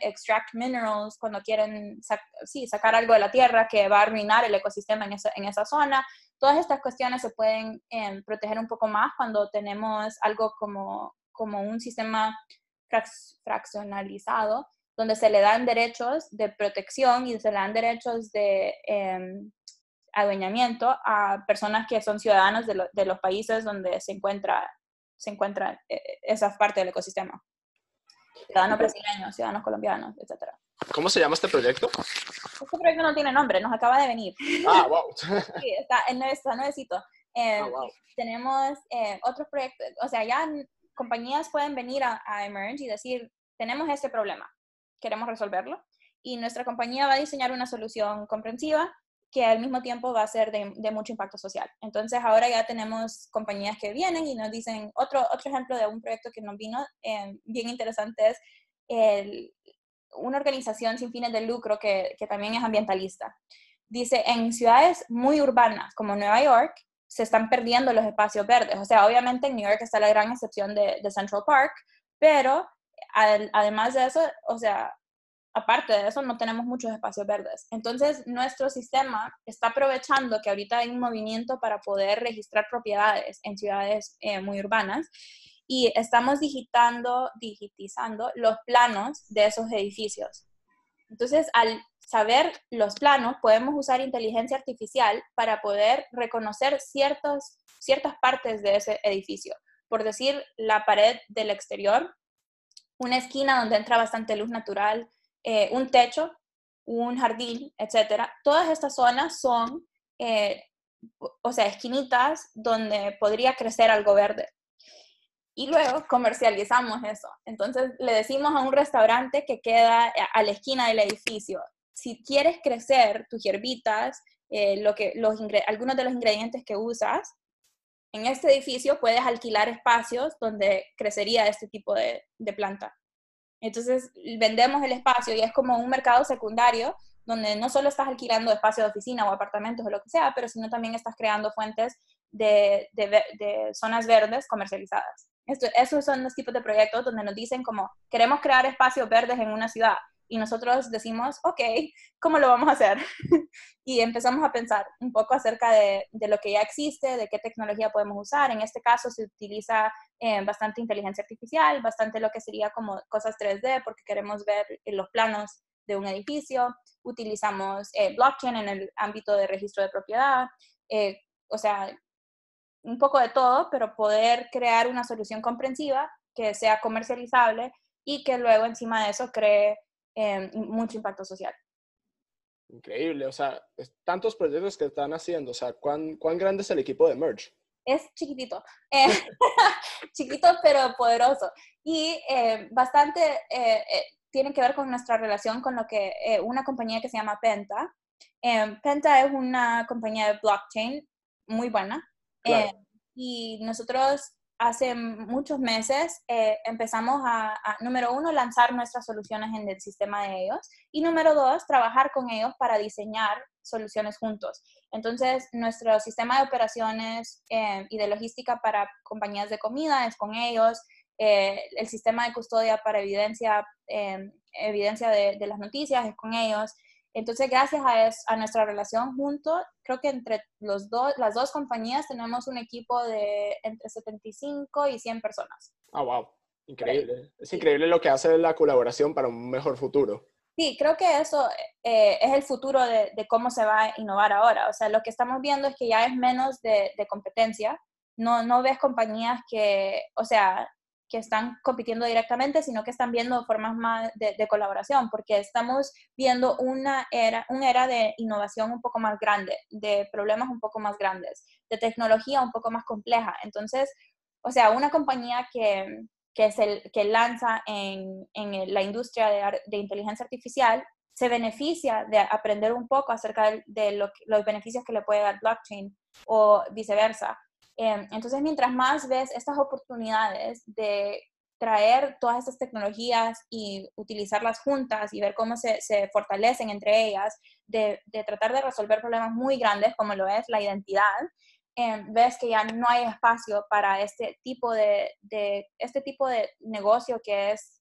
Speaker 2: extract minerals cuando quieren sí, sacar algo de la tierra que va a arruinar el ecosistema en esa, en esa zona. Todas estas cuestiones se pueden eh, proteger un poco más cuando tenemos algo como, como un sistema fraccionalizado donde se le dan derechos de protección y se le dan derechos de em, adueñamiento a personas que son ciudadanos de, de, los países donde se encuentra, se encuentra eh, esa parte del ecosistema. Ciudadanos brasileños, ciudadanos colombianos, etc.
Speaker 3: ¿Cómo se llama este proyecto?
Speaker 2: Este proyecto no tiene nombre, nos acaba de venir.
Speaker 3: Ah, wow.
Speaker 2: sí, está, está nuevecito. Eh, ah, wow. Tenemos eh, otros proyectos, o sea, ya compañías pueden venir a, a Emerge y decir, tenemos este problema, queremos resolverlo, y nuestra compañía va a diseñar una solución comprensiva que al mismo tiempo va a ser de, mucho impacto social. Entonces ahora ya tenemos compañías que vienen y nos dicen, otro, otro ejemplo de un proyecto que nos vino eh, bien interesante es una organización sin fines de lucro que, que, también es ambientalista. Dice, en ciudades muy urbanas como Nueva York, se están perdiendo los espacios verdes. O sea, obviamente en New York está la gran excepción de, Central Park, pero además de eso, o sea, aparte de eso, no tenemos muchos espacios verdes. Entonces, nuestro sistema está aprovechando que ahorita hay un movimiento para poder registrar propiedades en ciudades eh, muy urbanas y estamos digitando, digitizando los planos de esos edificios. Entonces, al saber los planos, podemos usar inteligencia artificial para poder reconocer ciertos, ciertas partes de ese edificio. Por decir, la pared del exterior, una esquina donde entra bastante luz natural, eh, un techo, un jardín, etcétera. Todas estas zonas son, eh, o sea, esquinitas donde podría crecer algo verde y luego comercializamos eso. Entonces le decimos a un restaurante que queda a la esquina del edificio, si quieres crecer tus hierbitas, eh, lo que, los algunos de los ingredientes que usas, en este edificio puedes alquilar espacios donde crecería este tipo de planta. Entonces vendemos el espacio y es como un mercado secundario donde no solo estás alquilando espacio de oficina o apartamentos o lo que sea, pero sino también estás creando fuentes de, de, de zonas verdes comercializadas. Esto, esos son los tipos de proyectos donde nos dicen como, queremos crear espacios verdes en una ciudad. Y nosotros decimos, ok, ¿cómo lo vamos a hacer? y empezamos a pensar un poco acerca de, de, lo que ya existe, de qué tecnología podemos usar. En este caso se utiliza eh, bastante inteligencia artificial, bastante lo que sería como cosas 3D, porque queremos ver los planos de un edificio. Utilizamos eh, blockchain en el ámbito de registro de propiedad. Eh, o sea, un poco de todo, pero poder crear una solución comprensiva que sea comercializable y que luego encima de eso cree eh, mucho impacto social.
Speaker 3: Increíble, o sea, tantos proyectos que están haciendo, o sea, ¿cuán, cuán grande es el equipo de Merge?
Speaker 2: Es chiquitito, eh, chiquito pero poderoso y eh, bastante eh, tiene que ver con nuestra relación con lo que una compañía que se llama Penta. Penta es una compañía de blockchain muy buena, eh, y nosotros hace muchos meses eh, empezamos a, número uno, lanzar nuestras soluciones en el sistema de ellos y número dos, trabajar con ellos para diseñar soluciones juntos. Entonces, nuestro sistema de operaciones eh, y de logística para compañías de comida es con ellos, el sistema de custodia para evidencia, evidencia de, de, las noticias es con ellos, entonces, gracias a, a nuestra relación juntos, creo que entre los dos, las dos compañías tenemos un equipo de entre 75 y 100 personas.
Speaker 3: Ah, wow. Increíble. Es increíble lo que hace la colaboración para un mejor futuro.
Speaker 2: Sí, creo que eso eh, es el futuro de, de, cómo se va a innovar ahora. O sea, lo que estamos viendo es que ya es menos de, de competencia. No, no ves compañías que, o sea, que están compitiendo directamente, sino que están viendo formas más de, colaboración, porque estamos viendo una era, era de innovación un poco más grande, de problemas un poco más grandes, de tecnología un poco más compleja. Entonces, o sea, una compañía que, que, es el, que lanza en, en la industria de, de, inteligencia artificial se beneficia de aprender un poco acerca de, de lo, los beneficios que le puede dar blockchain o viceversa Em, entonces, mientras más ves estas oportunidades de traer todas estas tecnologías y utilizarlas juntas y ver cómo se, fortalecen entre ellas, de, tratar de resolver problemas muy grandes como lo es la identidad, eh, ves que ya no hay espacio para este tipo de, de, este tipo de negocio que es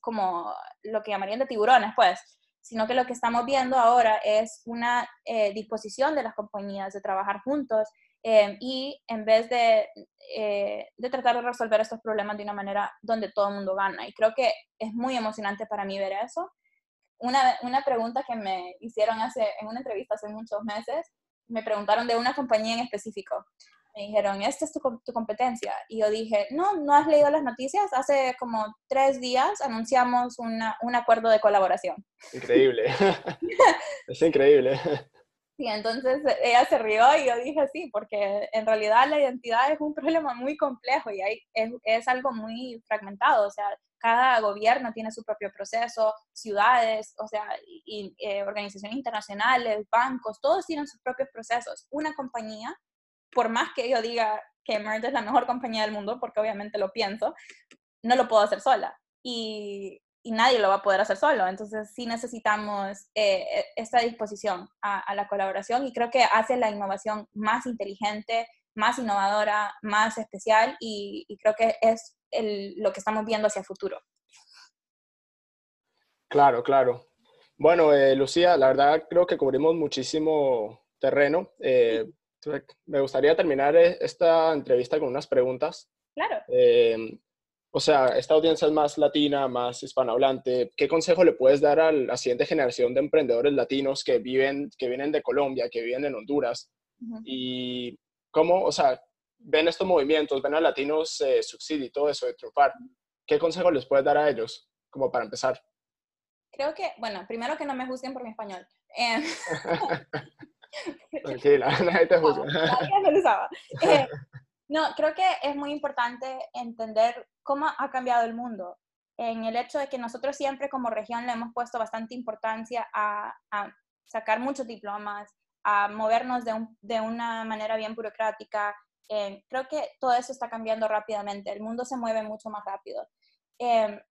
Speaker 2: como lo que llamarían de tiburones, pues, sino que lo que estamos viendo ahora es una eh, disposición de las compañías de trabajar juntos eh, y en vez de, eh, de, tratar de resolver estos problemas de una manera donde todo el mundo gana. Y creo que es muy emocionante para mí ver eso. Una, una pregunta que me hicieron hace, en una entrevista hace muchos meses, me preguntaron de una compañía en específico me dijeron, esta es tu, tu, competencia. Y yo dije, no, no has leído las noticias. Hace como tres días anunciamos una, un acuerdo de colaboración.
Speaker 3: Increíble. es increíble.
Speaker 2: Sí, entonces ella se rió y yo dije sí, porque en realidad la identidad es un problema muy complejo y hay, es, es algo muy fragmentado. O sea, cada gobierno tiene su propio proceso, ciudades, o sea, y, eh, organizaciones internacionales, bancos, todos tienen sus propios procesos. Una compañía por más que yo diga que Merge es la mejor compañía del mundo, porque obviamente lo pienso, no lo puedo hacer sola. Y, nadie lo va a poder hacer solo. Entonces sí necesitamos eh, e, esta disposición a, la colaboración y creo que hace la innovación más inteligente, más innovadora, más especial y, creo que es lo que estamos viendo hacia el futuro.
Speaker 3: Claro, claro. Bueno, eh, Lucía, la verdad creo que cubrimos muchísimo terreno. Eh, me gustaría terminar e, esta entrevista con unas preguntas.
Speaker 2: Claro.
Speaker 3: O sea, esta audiencia es más latina, más hispanohablante. ¿Qué consejo le puedes dar a la siguiente generación de emprendedores latinos que viven, que vienen de Colombia, que viven en Honduras? Y cómo, o sea, ven estos movimientos, ven a latinos eh, y todo eso de triunfar. ¿Qué consejo les puedes dar a ellos, como para empezar?
Speaker 2: Creo que, bueno, primero que no me juzguen por mi español. Eh,
Speaker 3: Tranquila, nadie te juzga.
Speaker 2: Eh, no, creo que es muy importante entender cómo ha cambiado el mundo. En el hecho de que nosotros siempre como región le hemos puesto bastante importancia a, sacar muchos diplomas, a movernos de, de una manera bien burocrática. Eh, creo que todo eso está cambiando rápidamente. El mundo se mueve mucho más rápido. Eh,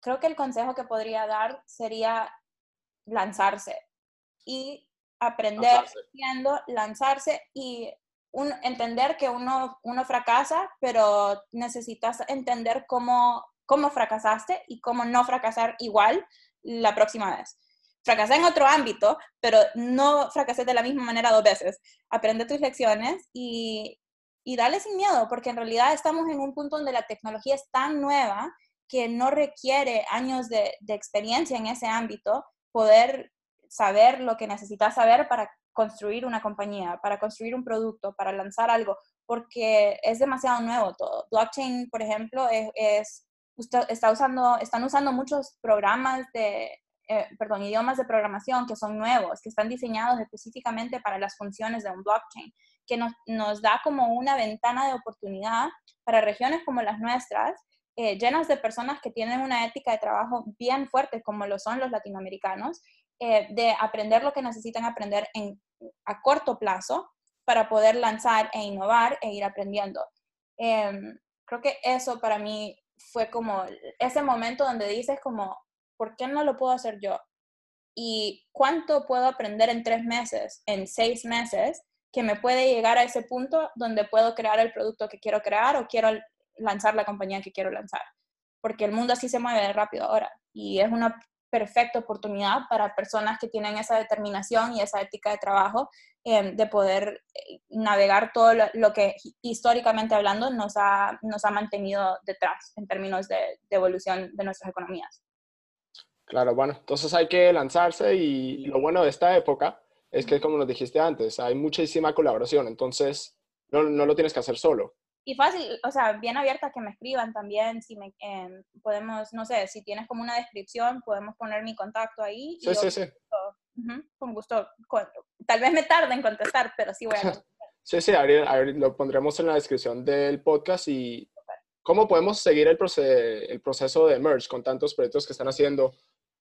Speaker 2: creo que el consejo que podría dar sería lanzarse y aprender siendo lanzarse y un, entender que uno, uno fracasa, pero necesitas entender cómo, cómo fracasaste y cómo no fracasar igual la próxima vez. Fracasé en otro ámbito, pero no fracasé de la misma manera dos veces. Aprende tus lecciones y, y dale sin miedo, porque en realidad estamos en un punto donde la tecnología es tan nueva que no requiere años de, de experiencia en ese ámbito poder saber lo que necesitas saber para construir una compañía, para construir un producto, para lanzar algo, porque es demasiado nuevo todo. Blockchain, por ejemplo, es, está usando, están usando muchos programas de, eh, perdón, idiomas de programación que son nuevos, que están diseñados específicamente para las funciones de un blockchain, que nos, nos da como una ventana de oportunidad para regiones como las nuestras, eh, llenas de personas que tienen una ética de trabajo bien fuerte, como lo son los latinoamericanos, eh, de aprender lo que necesitan aprender en, a corto plazo para poder lanzar e innovar e ir aprendiendo. Em, creo que eso para mí fue como ese momento donde dices como, ¿por qué no lo puedo hacer yo? ¿Y cuánto puedo aprender en tres meses, en seis meses, que me puede llegar a ese punto donde puedo crear el producto que quiero crear o quiero lanzar la compañía que quiero lanzar? Porque el mundo así se mueve rápido ahora y es una perfecta oportunidad para personas que tienen esa determinación y esa ética de trabajo em, de poder eh, navegar todo lo, que históricamente hablando nos ha, nos ha mantenido detrás en términos de, evolución de nuestras economías.
Speaker 3: Claro, bueno, entonces hay que lanzarse y lo bueno de esta época es que, como nos dijiste antes, hay muchísima colaboración, entonces no, no lo tienes que hacer solo
Speaker 2: y fácil, o sea, bien abierta que me escriban también, si me, em, podemos, no sé, si tienes como una descripción, podemos poner mi contacto ahí.
Speaker 3: Sí, sí, sí.
Speaker 2: con gusto, tal vez me tarde en contestar, pero sí voy a contestar.
Speaker 3: sí, sí, a ver, lo pondremos en la descripción del podcast y cómo podemos seguir el, el proceso de Merge con tantos proyectos que están haciendo.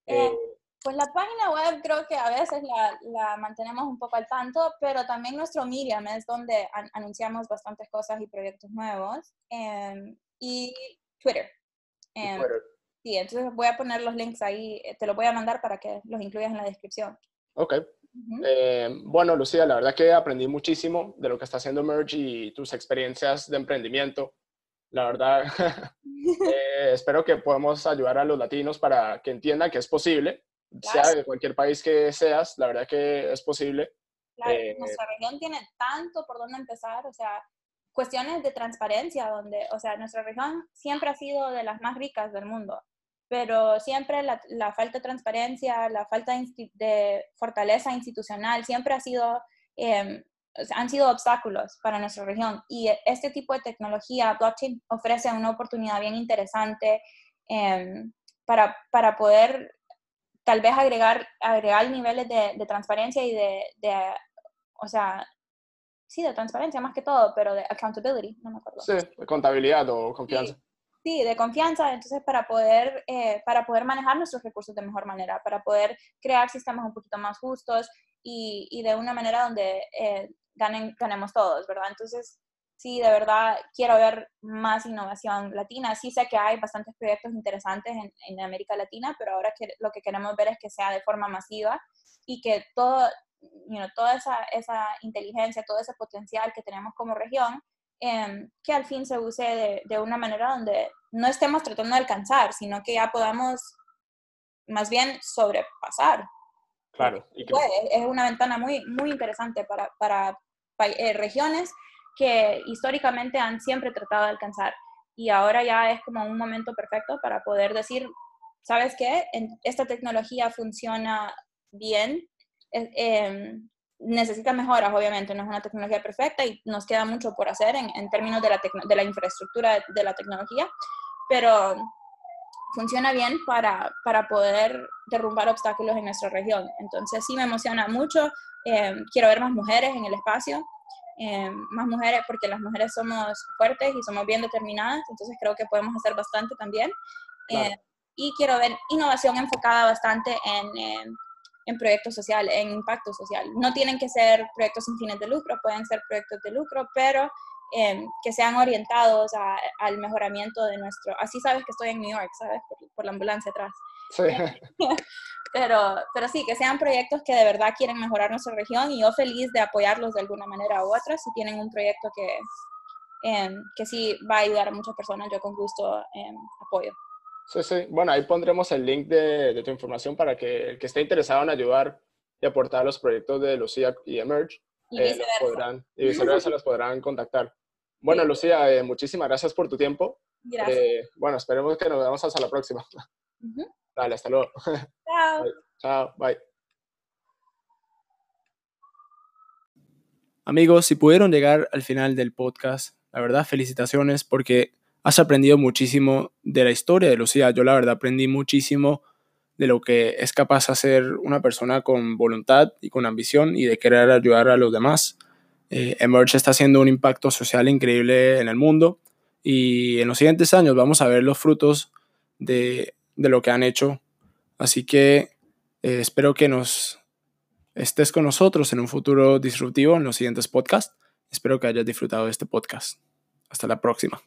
Speaker 2: Eh, eh pues la página web creo que a veces la, la, mantenemos un poco al tanto, pero también nuestro Medium es donde anunciamos bastantes cosas y proyectos nuevos. Em, y Twitter. Em, Twitter. Sí, entonces voy a poner los links ahí, eh, te los voy a mandar para que los incluyas en la descripción.
Speaker 3: Ok. Em, bueno, Lucía, la verdad que aprendí muchísimo de lo que está haciendo Merge y tus experiencias de emprendimiento. La verdad, eh, espero que podamos ayudar a los latinos para que entiendan que es posible sea de cualquier país que seas, la verdad que es posible.
Speaker 2: Claro, eh, nuestra región tiene tanto por dónde empezar, o sea, cuestiones de transparencia, donde, o sea, nuestra región siempre ha sido de las más ricas del mundo, pero siempre la, la falta de transparencia, la falta de, fortaleza institucional, siempre ha sido, eh, han sido obstáculos para nuestra región. Y este tipo de tecnología, blockchain, ofrece una oportunidad bien interesante eh, para, para poder tal vez agregar, agregar niveles de, de transparencia y de, de, o sea, sí, de transparencia más que todo, pero de accountability, no me acuerdo.
Speaker 3: Sí, de contabilidad o confianza.
Speaker 2: Sí, de confianza, entonces para poder, eh, para poder manejar nuestros recursos de mejor manera, para poder crear sistemas un poquito más justos y, y de una manera donde eh, ganen, ganemos todos, ¿verdad? Entonces, sí, de verdad quiero ver más innovación latina. Sí sé que hay bastantes proyectos interesantes en, en América Latina, pero ahora que, lo que queremos ver es que sea de forma masiva y que todo, you know, toda esa, esa, inteligencia, todo ese potencial que tenemos como región, eh, que al fin se use de, de, una manera donde no estemos tratando de alcanzar, sino que ya podamos más bien sobrepasar.
Speaker 3: Claro.
Speaker 2: Y que... Es una ventana muy, muy interesante para, para eh, regiones que históricamente han siempre tratado de alcanzar. Y ahora ya es como un momento perfecto para poder decir, ¿sabes qué? Esta tecnología funciona bien, eh, necesita mejoras, obviamente, no es una tecnología perfecta y nos queda mucho por hacer en, términos de la, de la infraestructura de, la tecnología, pero funciona bien para, para poder derrumbar obstáculos en nuestra región. Entonces sí me emociona mucho, eh, quiero ver más mujeres en el espacio, eh, más mujeres, porque las mujeres somos fuertes y somos bien determinadas, entonces creo que podemos hacer bastante también. Claro. Eh, y quiero ver innovación enfocada bastante en, eh, en proyectos sociales, en impacto social. No tienen que ser proyectos sin fines de lucro, pueden ser proyectos de lucro, pero eh, que sean orientados a, al mejoramiento de nuestro... Así sabes que estoy en New York, ¿sabes? Por, por la ambulancia atrás.
Speaker 3: Sí.
Speaker 2: pero, pero sí, que sean proyectos que de verdad quieren mejorar nuestra región y yo feliz de apoyarlos de alguna manera u otra. Si tienen un proyecto que, eh, que sí va a ayudar a muchas personas, yo con gusto eh, apoyo.
Speaker 3: Sí, sí. Bueno, ahí pondremos el link de, de, tu información para que el que esté interesado en ayudar y aportar a los proyectos de Lucía y Emerge,
Speaker 2: y
Speaker 3: eh, los podrán, y viceversa los podrán contactar. Bueno, sí. Lucía, eh, muchísimas gracias por tu tiempo.
Speaker 2: Gracias.
Speaker 3: Eh, bueno, esperemos que nos veamos hasta la próxima. Uh -huh. Dale, hasta luego.
Speaker 2: Chao.
Speaker 3: Bye. Chao, bye.
Speaker 1: Amigos, si pudieron llegar al final del podcast, la verdad, felicitaciones porque has aprendido muchísimo de la historia de Lucía. Yo la verdad aprendí muchísimo de lo que es capaz de hacer una persona con voluntad y con ambición y de querer ayudar a los demás. Eh, Emerge está haciendo un impacto social increíble en el mundo y en los siguientes años vamos a ver los frutos de, de lo que han hecho. Así que eh, espero que nos estés con nosotros en un futuro disruptivo en los siguientes podcasts. Espero que hayas disfrutado de este podcast. Hasta la próxima.